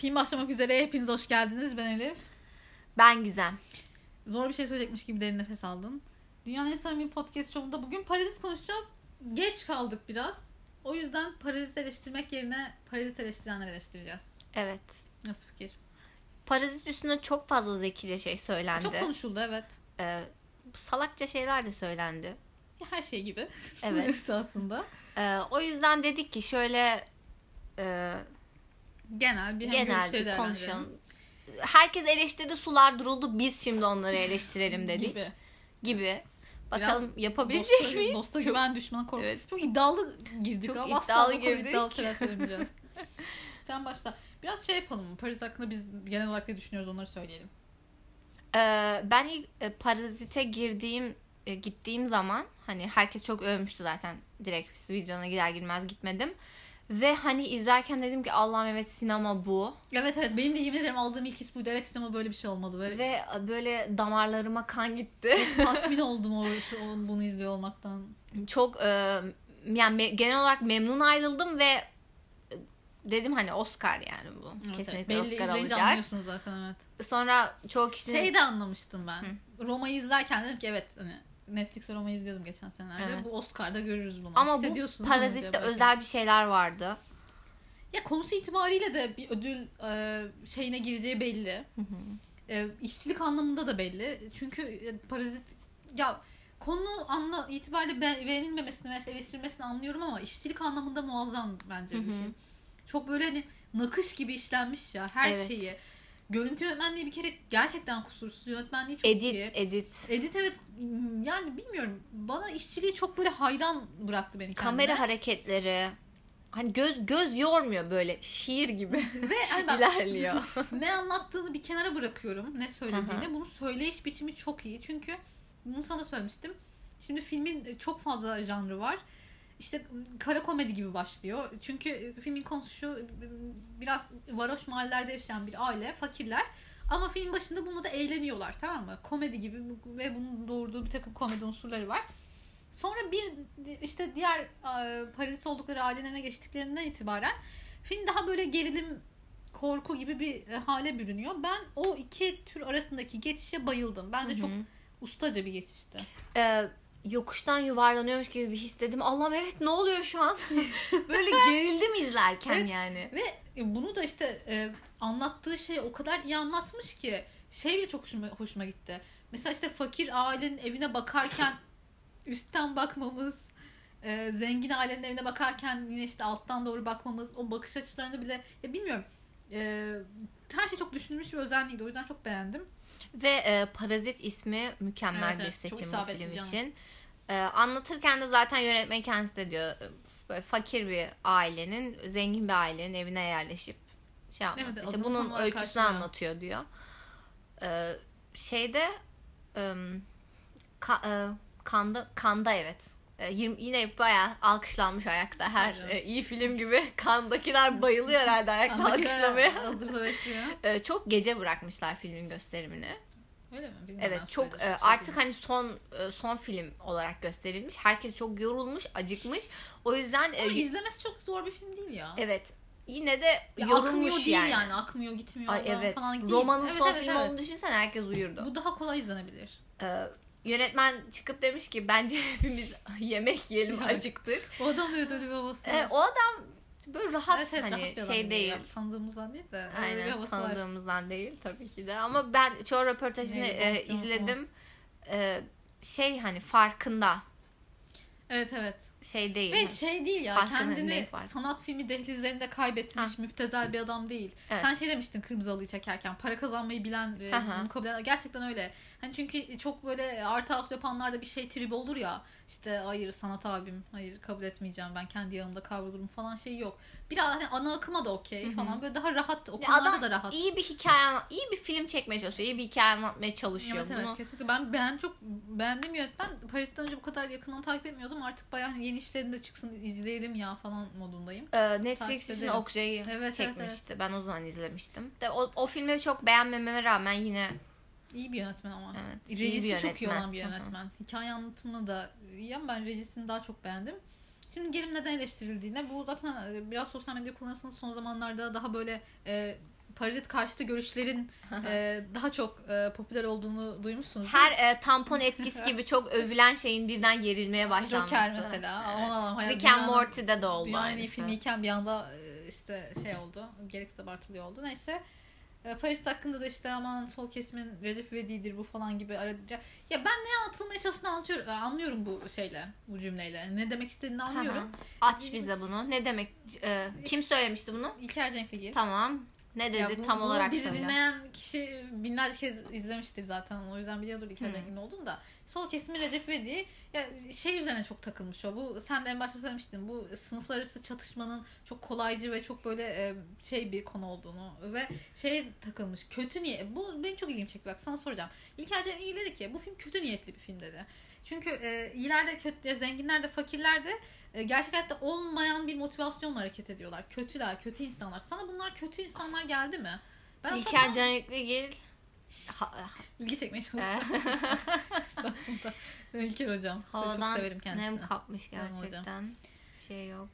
Film başlamak üzere. Hepiniz hoş geldiniz. Ben Elif. Ben Gizem. Zor bir şey söyleyecekmiş gibi derin nefes aldın. Dünyanın en samimi podcast show'unda bugün parazit konuşacağız. Geç kaldık biraz. O yüzden parazit eleştirmek yerine parazit eleştirenler eleştireceğiz. Evet. Nasıl fikir? Parazit üstüne çok fazla zekice şey söylendi. Çok konuşuldu evet. Ee, salakça şeyler de söylendi. Her şey gibi. Evet. Esasında. Ee, o yüzden dedik ki şöyle e, Genel bir genel bir konuşalım. Herkes eleştirdi sular duruldu biz şimdi onları eleştirelim dedik. Gibi. Gibi. Bakalım Biraz yapabilecek dosta, miyiz? Dosta Çok- güven düşmana korku. Evet. Çok iddialı girdik Çok ama asla iddialı kadar girdik. iddialı şeyler söylemeyeceğiz. Sen başla. Biraz şey yapalım mı? Parazit hakkında biz genel olarak ne düşünüyoruz onları söyleyelim. Ee, ben ilk e, parazite girdiğim e, gittiğim zaman hani herkes çok övmüştü zaten direkt videona girer girmez gitmedim. Ve hani izlerken dedim ki Allah'ım evet sinema bu. Evet evet benim de yemin ederim aldığım ilk his buydu. Evet sinema böyle bir şey olmalı. Ve, Ve böyle damarlarıma kan gitti. tatmin oldum o, şu, bunu izliyor olmaktan. çok e, yani genel olarak memnun ayrıldım ve dedim hani Oscar yani bu. Evet, Kesinlikle evet. Belli Oscar alacak. anlıyorsunuz zaten evet. Sonra çoğu kişi Şey de anlamıştım ben. Roma'yı izlerken dedim ki evet hani Netflix'te Roma'yı izliyordum geçen senelerde. Evet. Bu Oscar'da görürüz bunu. ama bu Parazit'te özel bir şeyler vardı. Ya konusu itibariyle de bir ödül e, şeyine gireceği belli. E, işçilik anlamında da belli. Çünkü e, parazit ya konu anla itibariyle be- beğenilmemesini veya işte eleştirilmesini anlıyorum ama işçilik anlamında muazzam bence bir Hı hı. film. Çok böyle hani nakış gibi işlenmiş ya her Evet. şeyi. Görüntü yönetmenliği bir kere gerçekten kusursuz. Yönetmenliği çok Edit, iyi. edit. Edit evet yani bilmiyorum bana işçiliği çok böyle hayran bıraktı beni kendine. Kamera hareketleri. Hani göz göz yormuyor böyle şiir gibi Ve hani bak, ilerliyor. ne anlattığını bir kenara bırakıyorum. Ne söylediğini. Hı Bunu söyleyiş biçimi çok iyi. Çünkü bunu sana söylemiştim. Şimdi filmin çok fazla janrı var. İşte kara komedi gibi başlıyor. Çünkü filmin konusu şu biraz varoş mahallelerde yaşayan bir aile, fakirler. Ama film başında bununla da eğleniyorlar tamam mı? Komedi gibi ve bunun doğurduğu bir takım komedi unsurları var. Sonra bir işte diğer e, parazit oldukları ailenin evine geçtiklerinden itibaren film daha böyle gerilim korku gibi bir e, hale bürünüyor. Ben o iki tür arasındaki geçişe bayıldım. Bence çok Hı hı. ustaca bir geçişti. Ee, yokuştan yuvarlanıyormuş gibi bir his dedim. Allah'ım evet ne oluyor şu an? böyle gerildim izlerken Evet. yani. Ve e, bunu da işte e, anlattığı şey o kadar iyi anlatmış ki şey bile çok hoşuma, hoşuma gitti. Mesela işte fakir ailenin evine bakarken üstten bakmamız, e, zengin ailenin evine bakarken yine işte alttan doğru bakmamız, o bakış açılarını bile ya bilmiyorum. E, her şey çok düşünülmüş bir özenliydi. O yüzden çok beğendim. Ve e, Parazit ismi mükemmel Evet, bir evet. Seçim bu film canım. için. E, anlatırken de zaten yönetmen kendisi de diyor böyle fakir bir ailenin, zengin bir ailenin evine yerleşip şey yapması. Evet, işte bunun öyküsünü karşılıyor. anlatıyor diyor. E, şeyde e, ka- e, kanda kanda evet. E, yirmi- yine bayağı alkışlanmış ayakta her Tabii. e, iyi film gibi. Kandakiler bayılıyor herhalde ayakta alkışlamaya. Hazırda bekliyor. E, çok gece bırakmışlar filmin gösterimini. Öyle mi? Bilmiyorum Evet çok e, şey artık bilmiyorum. hani son e, son film olarak gösterilmiş. Herkes çok yorulmuş, acıkmış. O yüzden e, izlemesi çok zor bir film değil ya. evet yine de Ya akmıyor yorulmuş değil yani. yani. Akmıyor gitmiyor Ay evet. falan değil. Romanın Evet, son evet, filmi evet. olduğunu düşünsen herkes uyurdu. Bu daha kolay izlenebilir. E, yönetmen çıkıp demiş ki bence hepimiz yemek yiyelim Evet. acıktık. O adam da evet öyle bir havası var. E, o adam böyle rahat Evet, evet, hani rahat şey değil. ya. Tanıdığımızdan değil de öyle bir Aynen havası var. tanıdığımızdan değil tabii ki de ama ben çoğu röportajını e, izledim. E, şey hani farkında Evet evet. şey değil. Ve şey değil ya Farkında kendini sanat filmi dehlizlerinde kaybetmiş Ha. müptezel bir adam değil. Evet. Sen şey demiştin Kırmızı Halı'yı çekerken para kazanmayı bilen e, hı. bunu kabul eden gerçekten öyle. Hani çünkü çok böyle art house yapanlarda bir şey tribi olur ya işte hayır sanat abim hayır kabul etmeyeceğim ben kendi yanımda kavrulurum falan şey yok. Biraz hani ana akıma da okey falan böyle daha rahat o konularda adam da rahat. iyi bir hikaye iyi bir film çekmeye çalışıyor. iyi bir hikaye anlatmaya çalışıyor. Evet evet Bunu kesinlikle ben ben çok beğendim yönetmen Paris'ten önce bu kadar yakından takip etmiyordum artık bayağı hani yeni işlerinde çıksın izleyelim ya falan modundayım. e, Takip Netflix için. Okjay'ı Evet, evet, çekmişti. Ben o zaman izlemiştim. De o, o filmi çok beğenmememe rağmen yine İyi bir yönetmen ama. Evet, iyi Rejisi bir çok iyi olan bir yönetmen. Hikaye anlatımı da iyi ama ben rejisini daha çok beğendim. Şimdi gelin neden eleştirildiğine bu zaten e, biraz sosyal medya kullanısının son zamanlarda daha böyle e, parazit karşıtı görüşlerin e, daha çok e, popüler olduğunu duymuşsunuz. Her e, tampon etkisi gibi çok övülen şeyin birden gerilmeye başlanması. Joker mesela. Evet. Allah'ım, hayal- Rick and Morty'de de oldu Dünyanın iyi filmiyken bir anda e, işte şey oldu. Gereksiz abartılıyor oldu. Neyse. E, Paris hakkında da işte aman sol kesimin Recep İvedik'dir bu falan gibi aradıca. Ya ben ne anlatılmaya çalıştığını anlatıyorum, e, anlıyorum bu şeyle, bu cümleyle. Ne demek istediğini anlıyorum. Aç bize bunu. Ne demek? e, kim söylemişti bunu? İlker Cenk'le Tamam. Ne dedi Ya bu- tam bu olarak bizi söyle. dinleyen kişi binlerce kez izlemiştir zaten. O yüzden biliyordur İlker Hı. Cenk'in olduğunu da. Sol kesimi Recep İvedik ya şey üzerine çok takılmış o. Bu sen de en başta söylemiştin. Bu sınıflar arası çatışmanın çok kolaycı ve çok böyle e, şey bir konu olduğunu ve şeye takılmış. Kötü niye? Bu benim çok ilgimi çekti. Bak sana soracağım. İlker Cenk iyi dedi ki bu film kötü niyetli bir film dedi. Çünkü e, iyiler de kötü, zenginler de fakirler de e, gerçek hayatta olmayan bir motivasyonla hareket ediyorlar. Kötüler, kötü insanlar. Sana bunlar kötü insanlar geldi mi? Ben İlker İlker Canikligil ilgi çekmeye çalışıyorum. Ben İlker hocam. Size çok havadan severim kendisini. nem kapmış hocam. gerçekten. Şey yok.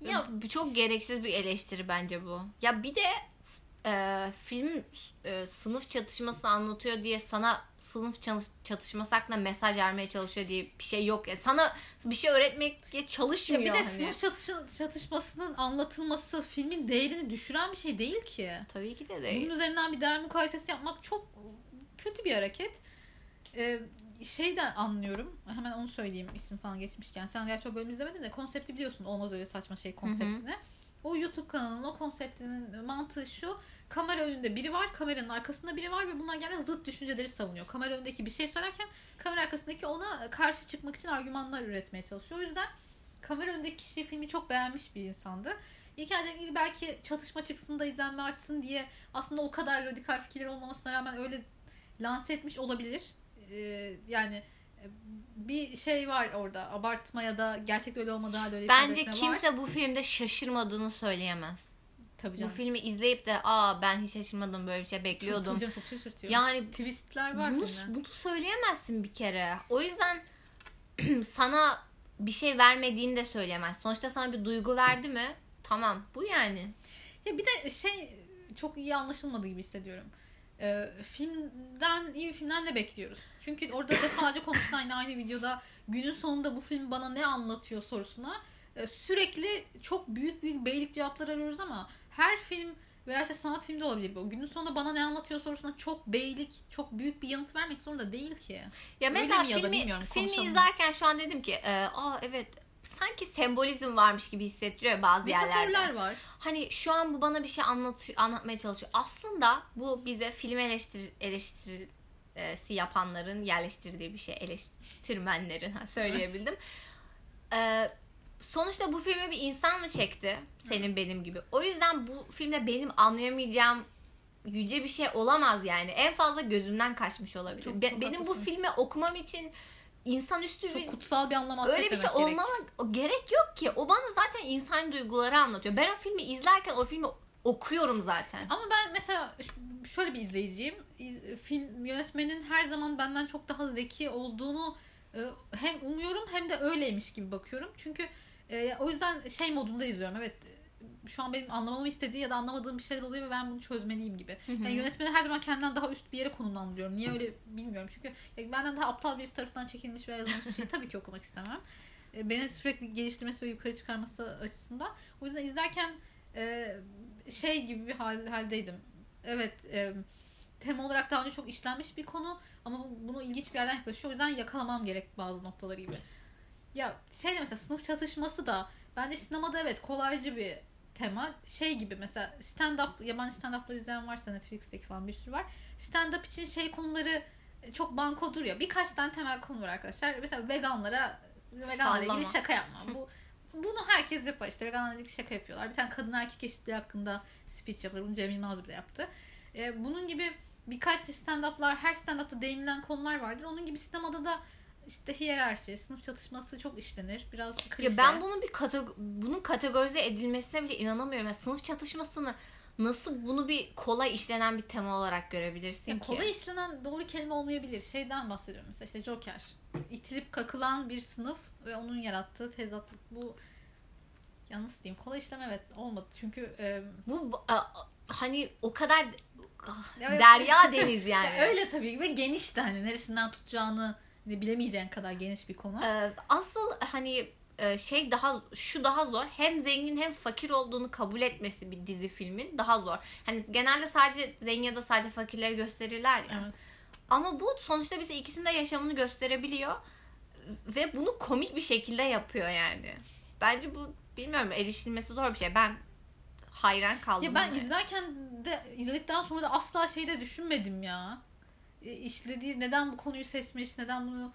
Ya- çok gereksiz bir eleştiri bence bu. Ya bir de e, film e, sınıf çatışmasını anlatıyor diye sana sınıf çatışması hakkında mesaj vermeye çalışıyor diye bir şey yok. Ya sana bir şey öğretmeye çalışmıyor. Ya bir de hani. sınıf çatışı- çatışmasının anlatılması filmin değerini düşüren bir şey değil ki. Tabii ki de Bunun değil. üzerinden bir değer mukayesesi yapmak çok kötü bir hareket. Ee, şey de anlıyorum. Hemen onu söyleyeyim isim falan geçmişken. Sen gerçi o bölümü izlemedin de konsepti biliyorsun. Olmaz öyle saçma şey konseptini. O YouTube kanalının o konseptinin mantığı şu. Kamera önünde biri var, kameranın arkasında biri var ve bunlar gene zıt düşünceleri savunuyor. Kamera önündeki bir şey söylerken kamera arkasındaki ona karşı çıkmak için argümanlar üretmeye çalışıyor. O yüzden kamera önündeki kişi filmi çok beğenmiş bir insandı. İlk önce belki çatışma çıksın da izlenme artsın diye aslında o kadar radikal fikirler olmamasına rağmen öyle lanse etmiş olabilir. Ee, yani bir şey var orada abartma ya da gerçekte öyle olmadığı halde öyle Bence etme var. kimse bu filmde şaşırmadığını söyleyemez. Tabii Bu canım. filmi izleyip de aa ben hiç şaşırmadım böyle bir şey Çok, bekliyordum. tabii canım, çok şaşırtıyor. Yani Twistler var bunu, filmde. bunu söyleyemezsin bir kere. O yüzden sana bir şey vermediğini de söyleyemez. Sonuçta sana bir duygu verdi mi? Tamam bu yani. Ya bir de şey çok iyi anlaşılmadığı gibi hissediyorum. Ee, filmden iyi bir filmden ne bekliyoruz? Çünkü orada defalarca konuşulan aynı, aynı videoda günün sonunda bu film bana ne anlatıyor sorusuna e, sürekli çok büyük büyük beylik cevaplar arıyoruz ama her film veya işte sanat filmi de olabilir bu. Günün sonunda bana ne anlatıyor sorusuna çok beylik, çok büyük bir yanıt vermek zorunda değil ki. Ya Öyle mesela mi ya da filmi, bilmiyorum, filmi konuşalım. izlerken şu an dedim ki e, aa evet sanki sembolizm varmış gibi hissettiriyor bazı yerlerde. Metaforlar var. Hani şu an bu bana bir şey anlatıyor, anlatmaya çalışıyor. Aslında bu bize film eleştir, eleştirisi yapanların yerleştirdiği bir şey. Eleştirmenlerin ha, söyleyebildim. Ee, sonuçta bu filmi bir insan mı çekti? Senin benim gibi. O yüzden bu filmde benim anlayamayacağım yüce bir şey olamaz yani. En fazla gözümden kaçmış olabilir. Çok- Be- çok benim bu filmi okumam için insanüstü bir Çok kutsal bir anlam Öyle bir şey olmama gerek yok ki. O bana zaten insan duyguları anlatıyor. Ben o filmi izlerken o filmi okuyorum zaten. Ama ben mesela şöyle bir izleyiciyim. İz- Film yönetmenin her zaman benden çok daha zeki olduğunu e, hem umuyorum hem de öyleymiş gibi bakıyorum. Çünkü e, o yüzden şey modunda izliyorum. Evet şu an benim anlamamı istediği ya da anlamadığım bir şeyler oluyor ve ben bunu çözmeliyim gibi. Yani yönetmeni her zaman kendinden daha üst bir yere konumlandırıyorum. Niye öyle bilmiyorum. Çünkü benden daha aptal birisi tarafından çekilmiş veya yazılmış bir şeyi tabii ki okumak istemem. E, Beni sürekli geliştirmesi ve yukarı çıkarması açısından. O yüzden izlerken e, şey gibi bir hal, haldeydim. Evet e, tema olarak daha önce çok işlenmiş bir konu ama bu- bunu ilginç bir yerden yaklaşıyor. O yüzden yakalamam gerek bazı noktaları gibi. Ya şey de mesela sınıf çatışması da bence sinemada evet kolaycı bir tema. Şey gibi mesela stand-up, yabancı stand-up'ları izleyen varsa Netflix'teki falan bir sürü var. Stand-up için şey konuları çok bankodur ya. Birkaç tane temel konu var arkadaşlar. Mesela veganlara veganlarla ilgili şaka yapma. Bu bunu herkes yapar işte veganlarla ilgili şaka yapıyorlar. Bir tane kadın erkek eşitliği hakkında speech yapılır. Bunu Cem Yılmaz bile yaptı. Ee, bunun gibi birkaç stand-up'lar, her stand-up'ta değinilen konular vardır. Onun gibi sinemada da işte hiyerarşi, sınıf çatışması çok işlenir. Biraz klişe. Ya ben bunun bir kategori, bunun kategorize edilmesine bile inanamıyorum. Ya sınıf çatışmasını nasıl bunu bir kolay işlenen bir tema olarak görebilirsin Ya ki? kolay işlenen doğru kelime olmayabilir. Şeyden bahsediyorum mesela işte Joker. İtilip kakılan bir sınıf ve onun yarattığı tezatlık. Bu ya nasıl diyeyim kolay işlem evet olmadı. Çünkü e, Bu a- hani o kadar Ya- derya deniz yani. Ya öyle tabii ve geniş de hani neresinden tutacağını hani bilemeyeceğin kadar geniş bir konu. Ee, asıl hani e, şey daha şu daha zor. Hem zengin hem fakir olduğunu kabul etmesi bir dizi filmin daha zor. Hani genelde sadece zengin ya da sadece fakirleri gösterirler ya. Evet. Ama bu sonuçta bize ikisinin de yaşamını gösterebiliyor ve bunu komik bir şekilde yapıyor yani. Bence bu bilmiyorum erişilmesi zor bir şey. Ben hayran kaldım. Ya ben yani. izlerken de izledikten sonra da asla şey de düşünmedim ya. E, işlediği neden bu konuyu seçmiş, neden bunu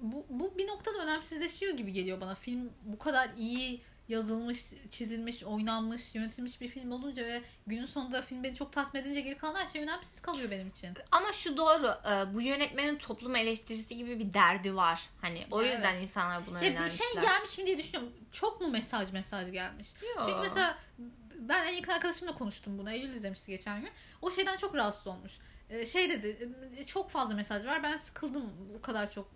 bu, bu bir noktada önemsizleşiyor gibi geliyor bana. Film bu kadar iyi yazılmış, çizilmiş, oynanmış, yönetilmiş bir film olunca ve günün sonunda film beni çok tatmin edince geri kalan her şey önemsiz kalıyor benim için. Ama şu doğru. e, Bu yönetmenin toplum eleştirisi gibi bir derdi var. Hani o Ya yüzden evet. insanlar buna Ya bir yönelmişler. şey gelmiş mi diye düşünüyorum. Çok mu mesaj mesaj gelmiş? Yok. Çünkü mesela ben en yakın arkadaşımla konuştum bunu. Eylül izlemişti geçen gün. O şeyden çok rahatsız olmuş. Ee, şey dedi e, çok fazla mesaj var. Ben sıkıldım bu kadar çok.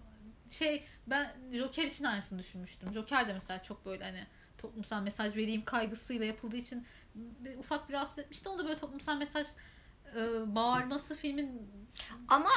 Şey ben Joker için aynısını düşünmüştüm. Joker de mesela çok böyle hani toplumsal mesaj vereyim kaygısıyla yapıldığı için bir- ufak bir rahatsız etmişti. O da böyle toplumsal mesaj e, bağırması filmin Ama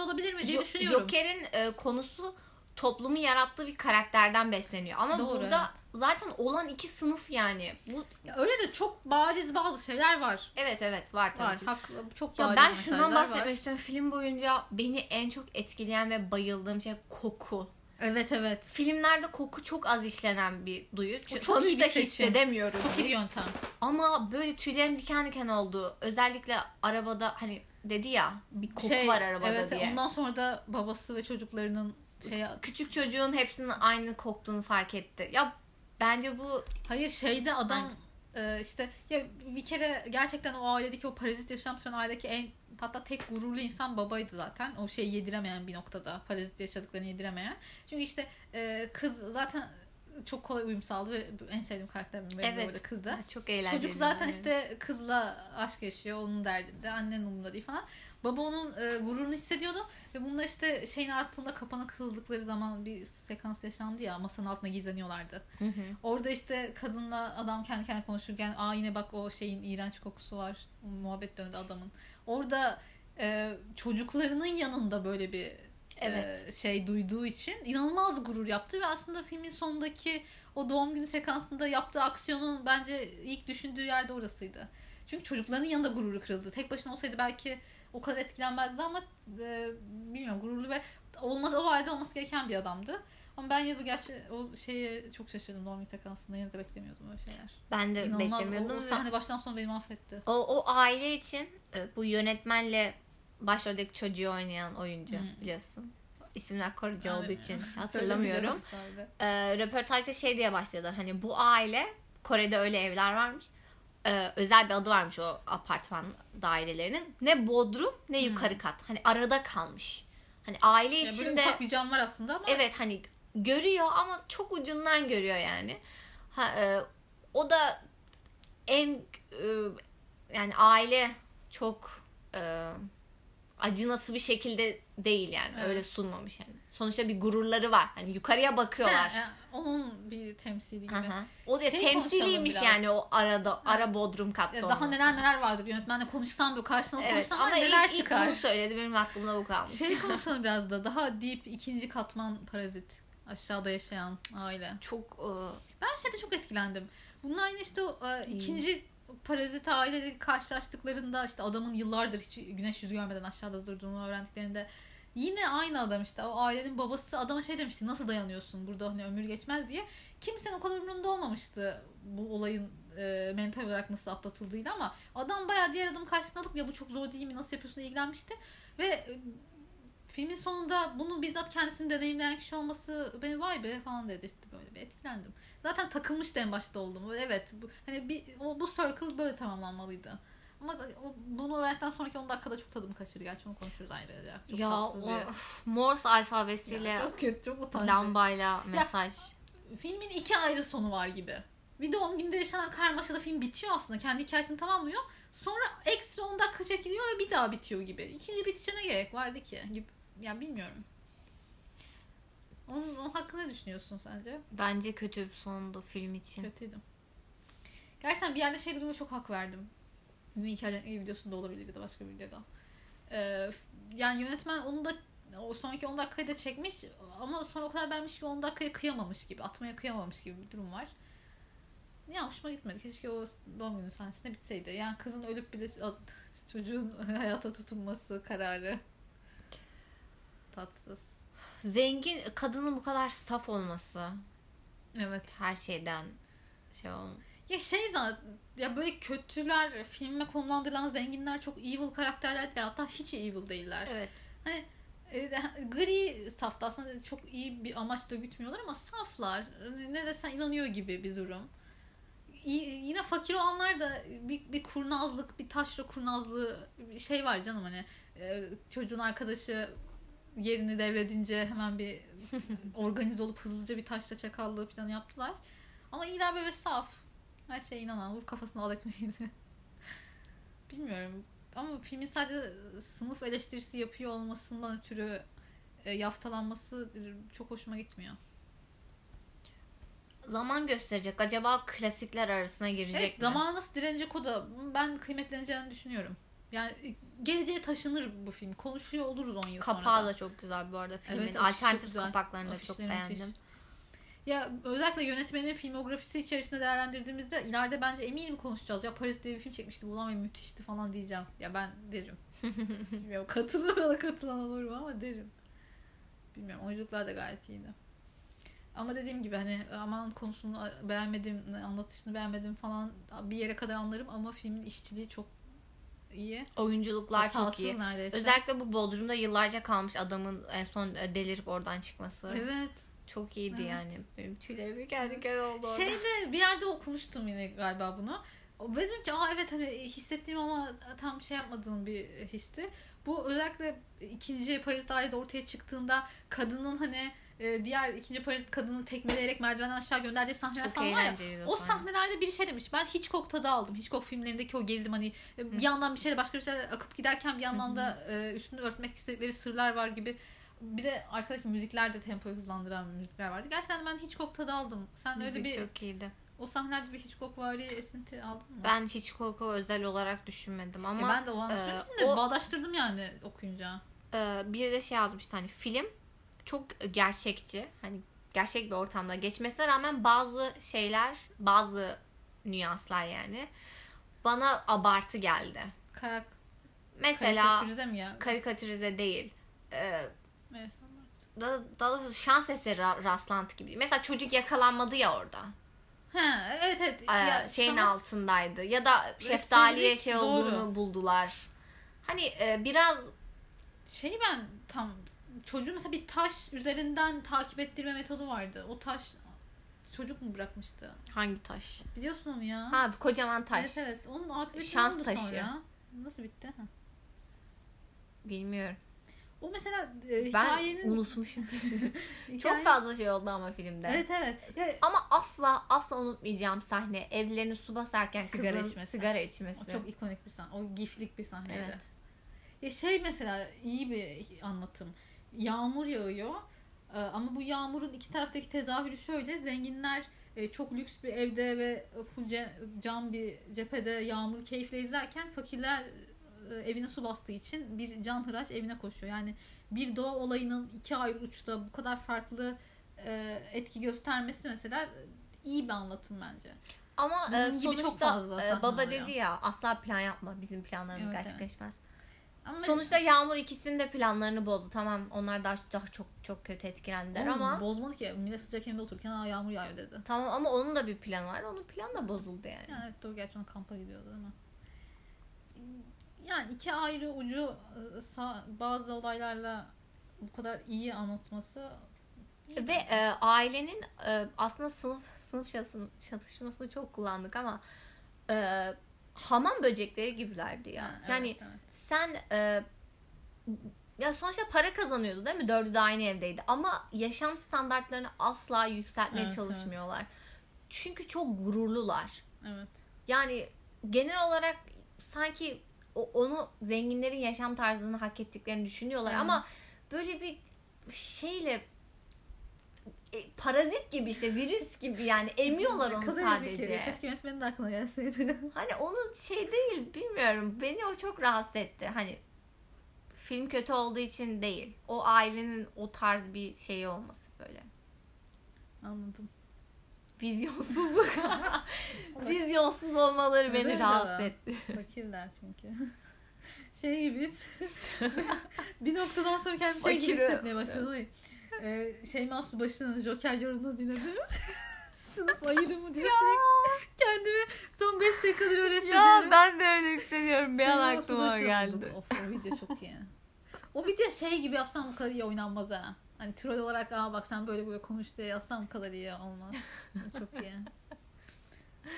e, olabilir mi diye Jo- düşünüyorum. Joker'in e, konusu toplumu yarattığı bir karakterden besleniyor. Ama Doğru, burada zaten olan iki sınıf yani. Bu Ya öyle de çok bariz bazı şeyler var. evet evet var tabii Var. ki. Haklı. Çok Ya bariz ben şundan bahsetmek var. istiyorum. Film boyunca beni en çok etkileyen ve bayıldığım şey koku. Evet evet. Filmlerde koku çok az işlenen bir duyu. Çünkü çok iyi bir seçim. hissedemiyoruz. Çok iyi bir yöntem. Ama böyle tüylerim diken diken oldu. Özellikle arabada hani dedi ya bir koku var arabada Şey, evet, diye. Ondan sonra da babası ve çocuklarının şey Küçük çocuğun hepsinin aynı koktuğunu fark etti. Ya bence bu hayır şeyde adam e, işte ya bir kere gerçekten o ailedeki o parazit yaşam süren ailedeki en hatta tek gururlu insan babaydı zaten. O şeyi yediremeyen bir noktada. Parazit yaşadıklarını yediremeyen. Çünkü işte e, kız zaten çok kolay uyum sağladı ve en sevdiğim karakter benim Evet. orada kızdı. çok eğlenceli. Çocuk zaten yani. işte kızla aşk yaşıyor. Onun derdinde. Annenin umurunda değil falan. Baba onun e, gururunu hissediyordu. Ve bununla işte şeyin arttığında kapana kısıldıkları zaman bir sekans yaşandı ya. Masanın altına gizleniyorlardı. Hı hı. Orada işte kadınla adam kendi kendine konuşurken aa yine bak o şeyin iğrenç kokusu var. Muhabbet döndü adamın. Orada e, çocuklarının yanında böyle bir Evet. e, şey duyduğu için inanılmaz gurur yaptı ve aslında filmin sonundaki o doğum günü sekansında yaptığı aksiyonun bence ilk düşündüğü yerde orasıydı. Çünkü çocuklarının yanında gururu kırıldı. Tek başına olsaydı belki o kadar etkilenmezdi ama e, bilmiyorum gururlu ve olmaz o halde olması gereken bir adamdı. Ama ben de gerçi o şeye çok şaşırdım doğum günü sekansında. Yine de beklemiyordum öyle şeyler. Ben de İnanılmaz. beklemiyordum. O, o sahne baştan sona beni mahvetti. O, o aile için e, bu yönetmenle başroldeki çocuğu oynayan oyuncu Hı. biliyorsun. İsimler Yani, olduğu için hatırlamıyorum. sadece. e, röportajda şey diye başladı. Hani bu aile Kore'de öyle evler varmış. E, özel bir adı varmış o apartman dairelerinin. Ne bodrum ne yukarı kat. Hani arada kalmış. Hani aile Ya böyle içinde ufak bir cam var aslında ama evet hani görüyor ama çok ucundan görüyor yani. Ha, e, o da en e, yani aile çok e, acınası bir şekilde değil yani Evet. öyle sunmamış yani. Sonuçta bir gururları var. Hani yukarıya bakıyorlar. E, onun bir temsili gibi. O da Şey temsiliymiş yani o arada ara bodrum katta Ya daha olması. neler neler vardı bir yönetmenle konuşsam böyle karşısına Evet konuşsam ama neler ilk, ilk çıkar. bunu söyledi benim aklımda bu kalmış. Şey konuşalım biraz da daha deep ikinci katman parazit. Aşağıda yaşayan aile. çok e, Ben şeyde çok etkilendim. Bunlar yine işte e, ikinci parazit aileyle karşılaştıklarında işte adamın yıllardır hiç güneş yüzü görmeden aşağıda durduğunu öğrendiklerinde yine aynı adam işte o ailenin babası adama şey demişti nasıl dayanıyorsun burada hani ömür geçmez diye. Kimsenin o kadar umurunda olmamıştı bu olayın e, mental olarak nasıl atlatıldığıyla ama adam bayağı diğer adamı karşısına alıp ya bu çok zor değil mi nasıl yapıyorsun diye ilgilenmişti ve e, filmin sonunda bunu bizzat kendisini deneyimleyen kişi olması beni vay be falan dedirtti böyle bir etkilendim. Zaten takılmıştı en başta olduğumu. Evet bu, hani bir, o, bu circle böyle tamamlanmalıydı. Ama bunu öğrendikten sonraki 10 dakikada çok tadım kaçırdı. Gerçi onu konuşuruz ayrıca. Çok ya tatsız o, bir... Morse alfabesiyle Ya, çok kötü, çok utancı. lambayla mesaj. Filmin iki ayrı sonu var gibi. Bir doğum günde yaşanan karmaşada film bitiyor aslında. Kendi hikayesini tamamlıyor. Sonra ekstra 10 dakika çekiliyor ve bir daha bitiyor gibi. İkinci bitişe ne gerek vardı ki? Gibi. Ya bilmiyorum. Onun, onun hakkında ne düşünüyorsun sence? Bence kötü bir sondu film için. Kötüydüm. Gerçekten bir yerde şey duruma çok hak verdim. Yine hikayelerin videosunda olabilir ya da başka bir videoda. Ee, yani yönetmen onu da o sonraki 10 dakikayı da çekmiş ama sonra o kadar beğenmiş ki 10 dakikaya kıyamamış gibi, atmaya kıyamamış gibi bir durum var. Ya hoşuma gitmedi. Keşke o doğum günü sahnesinde bitseydi. Yani kızın ölüp bir de çocuğun hayata tutunması kararı. Tatsız. Zengin kadının bu kadar saf olması. Evet. Her şeyden şey olmuş. Ya şey zaten ya böyle kötüler filme konumlandırılan zenginler çok evil karakterler değiller. Hatta hiç evil değiller. Evet. Hani e, gri safta aslında çok iyi bir amaç da gütmüyorlar ama saflar. Ne desen inanıyor gibi bir durum. Y- yine fakir olanlar da bir, bir kurnazlık, bir taşra kurnazlığı bir şey var canım hani e, çocuğun arkadaşı yerini devredince hemen bir organize olup hızlıca bir taşra çakallığı planı yaptılar. Ama iyiler böyle saf. Her şeye inanan. Vur kafasına al ekmeğiydi. Bilmiyorum. Ama filmin sadece sınıf eleştirisi yapıyor olmasından ötürü e, yaftalanması çok hoşuma gitmiyor. Zaman gösterecek. Acaba klasikler arasına girecek Evet, mi? zamana nasıl direnecek o da ben kıymetleneceğini düşünüyorum. Yani e, geleceğe taşınır bu film. Konuşuyor oluruz 10 yıl sonra Kapağı da. çok güzel bu arada filmin. Evet, Alternatif kapaklarını da çok Afişleri müthiş. Ya özellikle yönetmenin filmografisi içerisinde değerlendirdiğimizde ileride bence eminim konuşacağız. Ya Paris diye bir film çekmişti. Ulan ve müthişti falan diyeceğim. Ya ben derim. Bilmiyorum katılan, katılan olur mu ama derim. Bilmiyorum oyunculuklar da gayet iyiydi. Ama dediğim gibi hani aman konusunu beğenmedim, anlatışını beğenmedim falan bir yere kadar anlarım ama filmin işçiliği çok iyi. Oyunculuklar çok Hatasız iyi. neredeyse. Özellikle bu Bodrum'da yıllarca kalmış adamın en son delirip oradan çıkması. Evet. Çok iyiydi Evet. yani. Benim tüylerim diken diken oldu orada. Şeyde bir yerde okumuştum yine galiba bunu. Dedim ki aa evet hani hissettiğim ama tam şey yapmadığım bir histi. Bu özellikle ikinci Paris Daire'de ortaya çıktığında kadının hani e, diğer ikinci Paris kadını tekmeleyerek merdivenden aşağı gönderdiği sahneler Çok falan var ya. O sahne. sahnelerde bir şey demiş. Ben Hitchcock tadı aldım. Hitchcock filmlerindeki o gerilim hani e, bir yandan bir şeyle başka bir şeyler akıp giderken bir yandan da e, üstünü örtmek istedikleri sırlar var gibi. Bir de arkadaki müzikler de tempoyu hızlandıran müzikler vardı. Gerçekten ben Hitchcock tadı aldım. Sen öyle Müzik bir çok iyiydi. o sahnelerde bir Hitchcock vari esinti aldın mı? Ben hiç Coco özel olarak düşünmedim ama E ben de o an e, de o- bağdaştırdım yani okuyunca. e, bir de şey yazmıştı hani film çok gerçekçi. Hani gerçek bir ortamda geçmesine rağmen bazı şeyler, bazı nüanslar yani bana abartı geldi. Kayak Mesela karikatürize mi ya? karikatürize değil. E. daha, daha doğrusu şans eseri ra- rastlantı gibi. Mesela çocuk yakalanmadı ya orada. Ha, evet evet. Ee, Ya, şeyin şans- altındaydı. Ya da şeftaliye şey doğru. olduğunu buldular. Hani e, biraz Şeyi ben tam çocuğu mesela bir taş üzerinden takip ettirme metodu vardı. O taş çocuk mu bırakmıştı? hangi taş? Biliyorsun onu ya. Ha bu kocaman taş. Evet evet. Onun akıbeti Şans taşı. sonra? Nasıl bitti? Ha. Bilmiyorum. O mesela e, Ben hikayenin... unutmuşum. hikayenin- Çok fazla şey oldu ama filmde. Evet evet. Ya, Ama asla asla unutmayacağım sahne. Evlerini su basarken Sigara kızın içmesi. sigara içmesi. o çok ikonik bir sahne. O giflik bir sahneydi. Evet. Ya şey mesela iyi bir anlatım. Yağmur yağıyor. Ee, Ama bu yağmurun iki taraftaki tezahürü şöyle. Zenginler e, çok lüks bir evde ve full cam bir cephede yağmur keyifle izlerken fakirler e, evine su bastığı için bir can hıraş evine koşuyor. Yani bir doğa olayının iki ayrı uçta bu kadar farklı e, etki göstermesi mesela e, iyi bir anlatım bence. Ama Bunun e, gibi sonuçta çok fazla e, baba oluyor. dedi ya asla plan yapma bizim planlarımız Evet, gerçekleşmez. Ama Sonuçta Yağmur ikisinin de planlarını bozdu. Tamam onlar daha, daha çok çok kötü etkilendiler Oğlum, ama bozmadı ki. Millet sıcak evinde otururken Aa, yağmur yağıyor dedi. tamam ama onun da bir planı var. Onun planı da bozuldu yani. Yani evet doğru gerçi kampa gidiyordu ama. Yani iki ayrı ucu e, bazı olaylarla bu kadar iyi anlatması iyi Ve e, ailenin e, aslında sınıf sınıf çatışm- çatışmasını çok kullandık ama e, hamam böcekleri gibilerdi ya. Ha, evet, yani evet. sen e, ya sonuçta para kazanıyordu değil mi? Dördü de aynı evdeydi. Ama yaşam standartlarını asla yükseltmeye Evet, çalışmıyorlar. Çünkü çok gururlular. evet. Yani genel olarak sanki onu zenginlerin yaşam tarzını hak ettiklerini düşünüyorlar Evet. ama böyle bir şeyle e, parazit gibi işte virüs gibi yani emiyorlar onu Kadın sadece. Keşke yönetmenin de aklına gelseydi. Hani onun şey değil bilmiyorum beni o çok rahatsız etti. Hani film kötü olduğu için değil. O ailenin o tarz bir şeyi olması böyle. Anladım. Vizyonsuzluk. Vizyonsuz olmaları beni Evet rahatsız ya. etti. Fakirler çünkü. Şey gibiyiz. bir noktadan sonra kendimi şey gibi hissetmeye başladım. Hayır. Ee, Şeyma Subaşı'nın Joker yorumunu dinledim. Sınıf ayrımı diyor sürekli. Kendimi son 5 dakikadır öyle hissediyorum. ben de öyle hissediyorum. Bir an aklıma Subaşı geldi. oldum. Of o video çok iyi. O video şey gibi yapsam bu kadar iyi oynanmaz ha. Hani troll olarak aa bak sen böyle böyle konuş diye yazsam kadar iyi olmaz. çok iyi.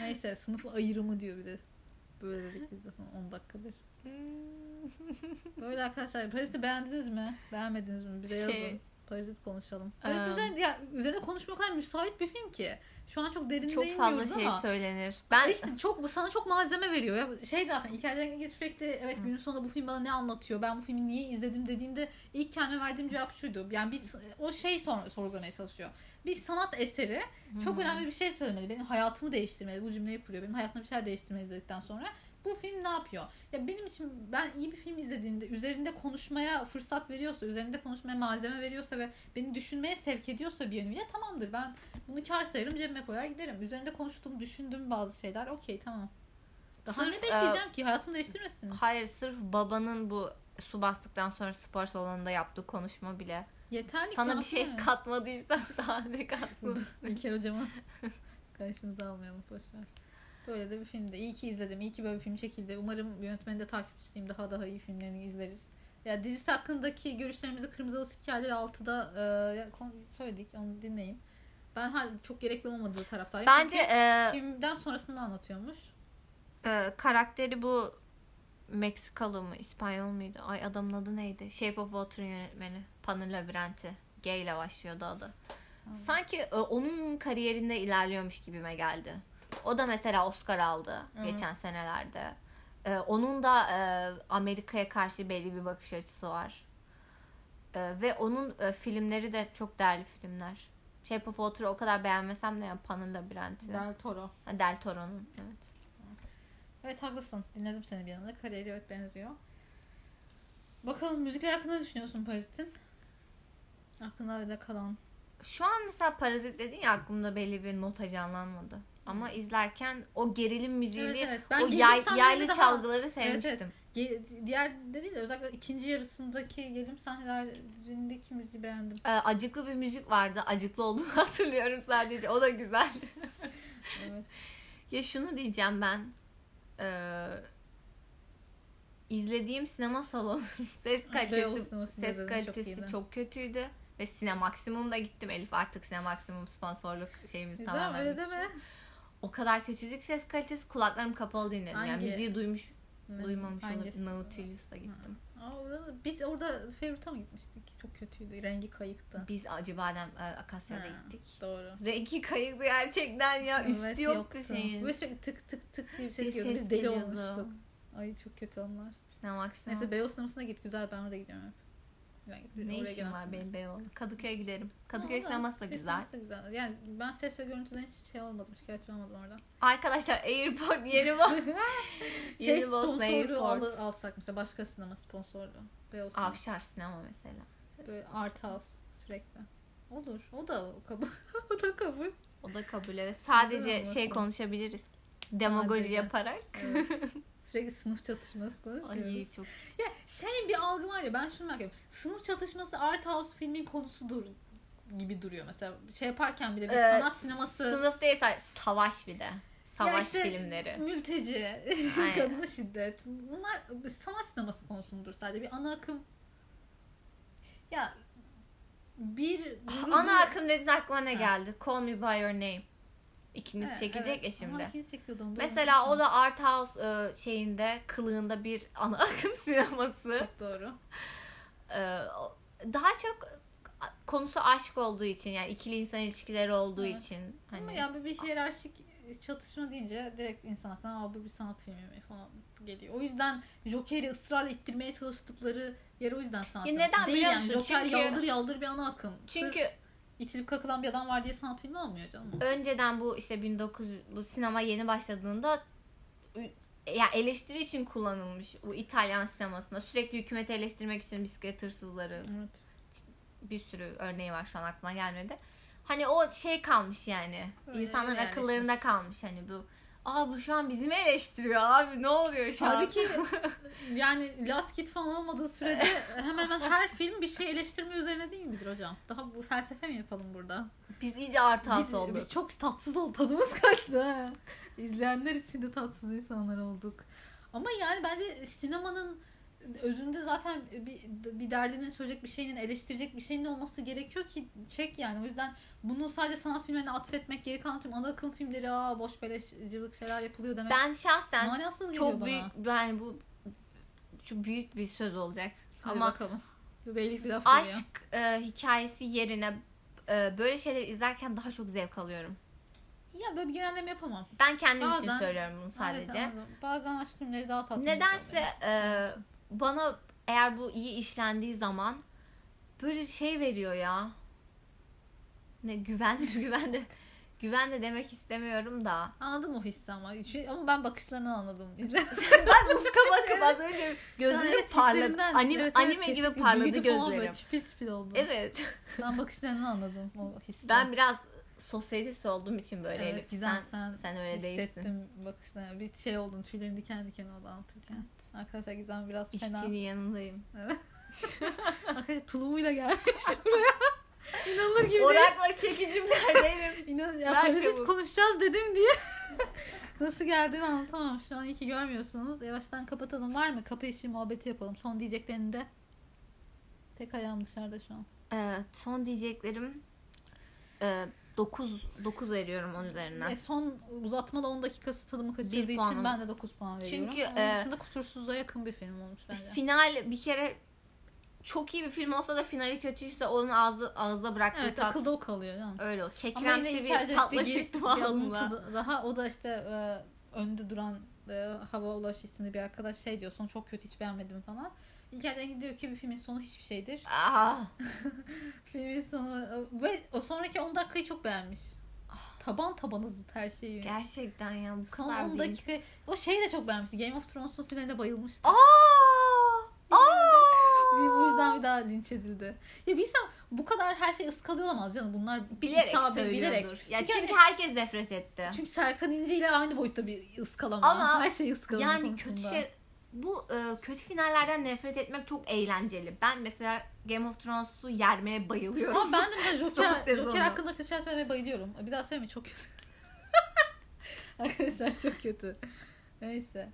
Neyse sınıf ayrımı diyor bir de. Böyle dedik biz de son 10 dakikadır. Böyle arkadaşlar Paris'i beğendiniz mi? Beğenmediniz mi? Bize yazın. Şey- Paris'i konuşalım. Paris Eee, üzerine, ya, üzerine konuşmaya o kadar müsait bir film ki. Şu an çok derin Çok fazla şey ama. söylenir. Ben işte çok sana çok malzeme veriyor. Ya şey zaten ilgili sürekli evet günün sonunda bu film bana ne anlatıyor? Ben bu filmi niye izledim dediğinde ilk kendime verdiğim cevap şuydu. Yani biz o şey sonra sorgulamaya çalışıyor. Bir sanat eseri çok önemli bir şey söylemeli. Benim hayatımı değiştirmeli. Bu cümleyi kuruyor. Benim hayatımda bir şeyler değiştirmeli izledikten sonra. Bu film ne yapıyor? Ya benim için ben iyi bir film izlediğimde üzerinde konuşmaya fırsat veriyorsa, üzerinde konuşmaya malzeme veriyorsa ve beni düşünmeye sevk ediyorsa bir yönüyle tamamdır. Ben bunu kar sayarım cebime koyar giderim. Üzerinde konuştuğum, düşündüğüm bazı şeyler okey tamam. Daha Sırf, ne bekleyeceğim ki? Hayatımı değiştirmesin. hayır sırf babanın bu su bastıktan sonra spor salonunda yaptığı konuşma bile Yeterli ki sana bir şey katmadıysa daha ne katsın. İlker hocama karşımıza almayalım boşver. Böyle de bir filmdi. İyi ki izledim. İyi ki böyle bir film çekildi. Umarım yönetmenin de takipçisiyim. Daha daha iyi filmlerini izleriz. Ya dizisi hakkındaki görüşlerimizi Kırmızı Alıs Hikayeleri 6'da e, söyledik. Onu dinleyin. Ben çok gerekli olmadığı taraftayım. Bence Çünkü e, filmden sonrasını anlatıyormuş. e, karakteri bu Meksikalı mı İspanyol muydu? Ay adamın adı neydi? Shape of Water'ın yönetmeni. Panır Labirenti. G ile başlıyordu adı. Sanki e, onun kariyerinde ilerliyormuş gibime geldi. O da mesela Oscar aldı Hı. geçen senelerde. E, onun da e, Amerika'ya karşı belli bir bakış açısı var. E, ve onun e, filmleri de çok değerli filmler. Shape of Water'ı o kadar beğenmesem de yani Panır Labirenti. Del Toro. Ha, Del Toro'nun evet. Evet haklısın. Dinledim seni bir yanında. Kariyeri evet benziyor. Bakalım müzikler hakkında ne düşünüyorsun Paris'in? Aklında öyle kalan. Şu an mesela Parazit dedin ya aklımda belli bir nota canlanmadı. Ama izlerken o gerilim müziğini, Evet, evet. O gerilim yay, yaylı daha- çalgıları sevmiştim. evet. Ge- diğer de değil de özellikle ikinci yarısındaki gelim sahnelerindeki müziği beğendim. Ee, acıklı bir müzik vardı. Acıklı olduğunu hatırlıyorum sadece. O da güzeldi. Evet. ya şunu diyeceğim ben. Ee, izlediğim sinema salonu ses kalitesi ses kalitesi iyiydi. çok, kötüydü ve Sinemaksimum'da gittim. Elif artık Sinemaksimum sponsorluk şeyimiz Güzel tamamen öyle deme. O kadar kötüydü ki ses kalitesi kulaklarım kapalı dinledim. Yani Hangi? müziği duymuş, Ne- duymamış olabilir. Nautilus'ta gittim. Aa, orada, biz orada Favorite'a mı gitmiştik? Çok kötüydü. Rengi kayıktı. Biz Acıbadem e, Akasya'da Ha, gittik. Doğru. Rengi kayıktı gerçekten ya. Üstü Evet, yoktu şeyin. Ve sürekli tık tık tık diye bir ses Bir geliyordu. Biz deli geliyordu. olmuştuk. Ay çok kötü onlar. Sinemaksimum. Neyse Beyoğlu sinemasına git. Güzel ben orada gidiyorum hep. Ben Ne oraya gelen var benim Beyoğlu? Kadıköy'e giderim. Kadıköy sineması da güzel. sineması da güzel. Yani ben ses ve görüntüden hiç şey olmadım. Şikayetçi olmadım orada. Arkadaşlar Airport yeni bu. şey Yeni sponsorluğu Airport. al, alsak mesela başka sinema sponsorluğu. Beyoğlu sineması. Avşar sinema mesela. Böyle art house sürekli. Olur. O da kabul. o da kabul. O da kabul evet. Sadece şey konuşabiliriz. Demagoji Sadece. yaparak. Evet. sürekli sınıf çatışması konuşuyoruz. Ay çok. Ya şey bir algı var ya ben şunu merak ediyorum. Sınıf çatışması art house filmin konusudur gibi duruyor mesela. Şey yaparken bile bir Ee, sanat sineması Sınıf değil savaş bir de. Savaş işte filmleri. Mülteci, kadına şiddet. Bunlar sanat sineması konusu mudur sadece? Bir ana akım ya bir grubu- Ana akım dedin aklıma ne Ha. geldi? Call Me By Your Name. İkiniz Evet, çekecek evet. ya şimdi. Ama ikincisi çekiyordu doğru Mesela o da art house e, şeyinde kılığında bir ana akım sineması. çok doğru. E, daha çok konusu aşk olduğu için yani ikili insan ilişkileri olduğu Evet. için Ama hani yani bir hiyerarşik çatışma deyince direkt insan aklına Aa, bu bir sanat filmi mi falan geliyor. O yüzden Joker'i ısrarla ittirmeye çalıştıkları yer o yüzden sanat Ya neden değil biliyor yani. musun? Joker Çünkü- yaldır yaldır bir ana akım. çünkü Sırf itilip kakılan bir adam var diye sanat filmi olmuyor canım. Önceden bu işte 1900 bu sinema yeni başladığında ya eleştiri için kullanılmış bu İtalyan sinemasında sürekli hükümeti eleştirmek için bisiklet hırsızları Evet. bir sürü örneği var şu an aklıma gelmedi. Hani o şey kalmış yani. Öyle İnsanların akıllarında kalmış hani bu. Aa bu şu an bizi mi eleştiriyor abi ne oluyor şu an? Halbuki yani Last Kid falan olmadığı sürece hemen hemen her film bir şey eleştirme üzerine değil midir hocam? Daha bu felsefe mi yapalım burada? Biz iyice artası Biz, olduk. biz çok tatsız olduk. Tadımız kaçtı ha. İzleyenler için de tatsız insanlar olduk. Ama yani bence sinemanın özünde zaten bir, bir derdinin söyleyecek bir şeyinin eleştirecek bir şeyin olması gerekiyor ki çek yani. O yüzden bunu sadece sanat filmlerine atfetmek geri kalan tüm ana akım filmleri aa boş beleşcilik şeyler yapılıyor demek. Ben şahsen manasız çok bana. büyük yani bu çok büyük bir söz olacak. Hadi Ama bakalım. Aşk e, hikayesi yerine e, böyle şeyleri izlerken daha çok zevk alıyorum. Ya böyle bir genelleme yapamam. Ben kendim için Bazen- söylüyorum bunu Evet, sadece. anladım. Bazen aşk filmleri daha tatlı. Nedense e, bana eğer bu iyi işlendiği zaman böyle şey veriyor ya. Ne güven güven de güven de demek istemiyorum da. Anladım o hissi ama. Ama ben bakışlarından anladım. Ben ufka bakıp az önce gözlerim Evet, parladı. Anim, Evet, evet, anime gibi kesinlikle. parladı gözlerim. Çipil çipil oldu. Evet. Ben bakışlarından anladım o hissi. Ben biraz sosyalist olduğum için böyle Evet, Elif. Gizem, sen, sen sen öyle değilsin. hissettim bakışlarına. Bir şey oldun tüylerin diken diken oldu anlatırken. Arkadaşlar Gizem biraz fena. İşçinin yanındayım. Arkadaşlar tulumuyla gelmiş buraya. İnanılır gibi değil. Orakla çekicim neredeyim? İnan, ya parazit konuşacağız dedim diye. Nasıl geldiğini anlatamam. Şu an iyi ki görmüyorsunuz. Yavaştan kapatalım. Var mı? Kapı işi muhabbeti yapalım. Son diyeceklerini de. Tek ayağım dışarıda şu an. Ee, son diyeceklerim 9 9 veriyorum onun üzerinden. E, son uzatmada 10 dakikası tadımı kaçırdığı için ben de 9 puan veriyorum. Çünkü, Onun e, dışında kusursuzluğa yakın bir film olmuş bence. Final bir kere çok iyi bir film olsa da finali kötüyse onun ağzı, ağızda bıraktığı evet tat akılda o kalıyor canım. öyle o. Kekremsi bir ettiği çıktı ağzımda. daha. O da işte e, önde duran e, Hava Ulaş isimli bir arkadaş şey diyor. Sonu çok kötü hiç beğenmedim falan. İlk yerden gidiyor ki bir filmin sonu hiçbir şeydir. Aa, Filmin sonu ve o sonraki 10 dakikayı çok beğenmiş. Taban taban zıt her şeyi. gerçekten ya bu Son kadar 10 değil. dakika o şeyi de çok beğenmişti. Game of Thrones'un finaline bayılmıştı. Aa! Aa! Bu yüzden bir daha linç edildi. Ya bir insan bu kadar her şey ıskalıyor olamaz canım. Bunlar bilerek isabet, söylüyordur. Ya Çünkü çünkü hani- herkes nefret etti. Çünkü Serkan İnce ile aynı boyutta bir ıskalama. Ama her şey ıskalama Yani konusunda. kötü şey bu e, kötü finallerden nefret etmek çok eğlenceli. Ben mesela Game of Thrones'u yermeye bayılıyorum. Ama ben de mesela Joker. Joker hakkında kötü şeyler söylemeye bayılıyorum. Bir daha söyleme çok kötü. Arkadaşlar çok kötü. Neyse.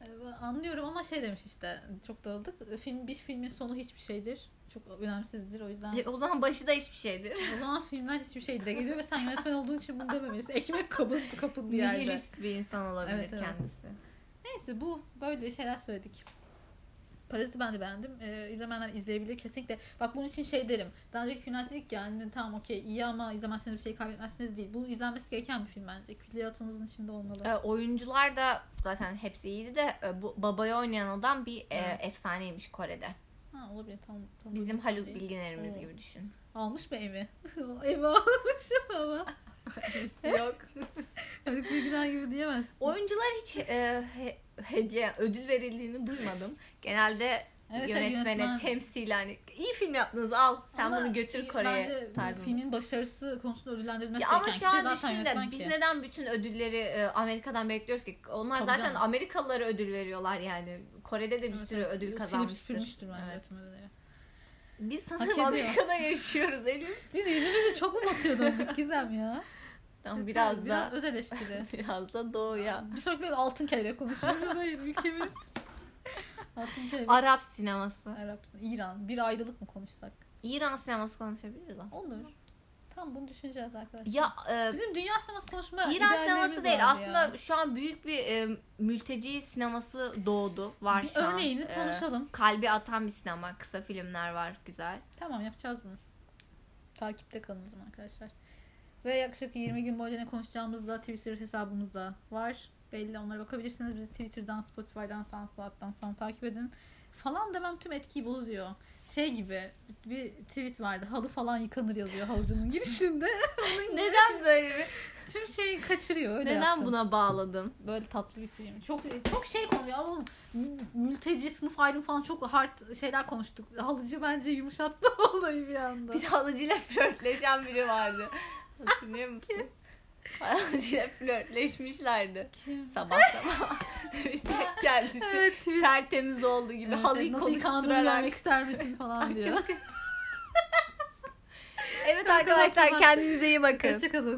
Ee, Anlıyorum ama şey demiş işte çok dağıldık. Film bir filmin sonu hiçbir şeydir. Çok önemsizdir o yüzden. o zaman başı da hiçbir şeydir. O zaman filmler hiçbir şey dile geliyor ve sen yönetmen olduğun için bunu dememelisin. Ekmek kabın kapın bir yerde. Nihilist bir insan olabilir Evet, evet. Neyse bu böyle şeyler söyledik. Parazit'i ben de beğendim. Ee, izlemeyenler izleyebilir kesinlikle. Bak bunun için şey derim. Daha önceki filmler dedik ya hani tamam okey iyi ama izlemezseniz bir şey kaybetmezsiniz değil. Bu izlenmesi gereken bir film bence. Külliyatınızın içinde olmalı. E, oyuncular da zaten hepsi iyiydi de e, bu babayı oynayan adam bir e, Evet. efsaneymiş Kore'de. Ha olabilir tamam. tamam. Bizim Haluk Şey. Bilginer'imiz Oo. gibi düşün. Almış mı evi? evi almış ama. Yok. Bilginer gibi diyemezsin. Oyuncular hiç e, he- hediye ödül verildiğini duymadım. Genelde Evet, yönetmene yönetmen- temsil hani iyi film yaptınız al sen Ama bunu götür Kore'ye tarzında. filmin başarısı konusunda ödüllendirilmesi Ya ama şu an zaten yönetmen biz ki. neden bütün ödülleri e, Amerika'dan bekliyoruz ki? Onlar Tabii zaten canım. Amerikalılara ödül veriyorlar yani. Kore'de de bir Evet, sürü evet. ödül kazanmıştır. bence Evet. Biz sanırım. Amerika'da yaşıyoruz Elif. Biz yüzümüzü çok mu batıyor döndük Gizem ya? Tamam biraz biraz da öz eleştiri. biraz da doğuya. Bir sonraki bölüm altın kelebek konuşuyoruz. Hayır ülkemiz. altın kelebek. Arap sineması. Arap, İran. Bir ayrılık mı konuşsak? İran sineması konuşabiliriz aslında. Olur. Tam bunu düşüneceğiz arkadaşlar. Ya e, Bizim dünya sineması konuşma İran sineması değil. vardı Aslında ya. şu an büyük bir e, mülteci sineması doğdu. Var bir şu an. örneğini E, konuşalım. kalbi atan bir sinema. Kısa filmler var. Güzel. Tamam yapacağız bunu. Takipte kalın o zaman arkadaşlar. Ve yaklaşık 20 gün boyunca ne konuşacağımız da Twitter hesabımızda var. belli. Onlara bakabilirsiniz. Bizi Twitter'dan, Spotify'dan, SoundCloud'dan falan takip edin. Falan demem tüm etkiyi bozuyor. Şey gibi bir tweet vardı. Halı falan yıkanır yazıyor halıcının girişinde. Neden böyle bir... tüm şeyi kaçırıyor. Öyle Neden yaptım. buna bağladın? Böyle tatlı bitireyim. Çok çok şey konuyor ama mü- mülteci sınıf ayrımı falan çok hard şeyler konuştuk. Halıcı bence yumuşattı olayı bir anda. Bir de halıcıyla flörtleşen biri vardı. Hatırlıyor musun? Halıcıyla flörtleşmişlerdi. Kim? Sabah sabah. işte kendisi Evet, tweet. tertemiz olduğu gibi Evet, halıyı nasıl konuşturarak. görmek ister misin falan diyor. Evet arkadaşlar kendinize iyi bakın. Hoşçakalın.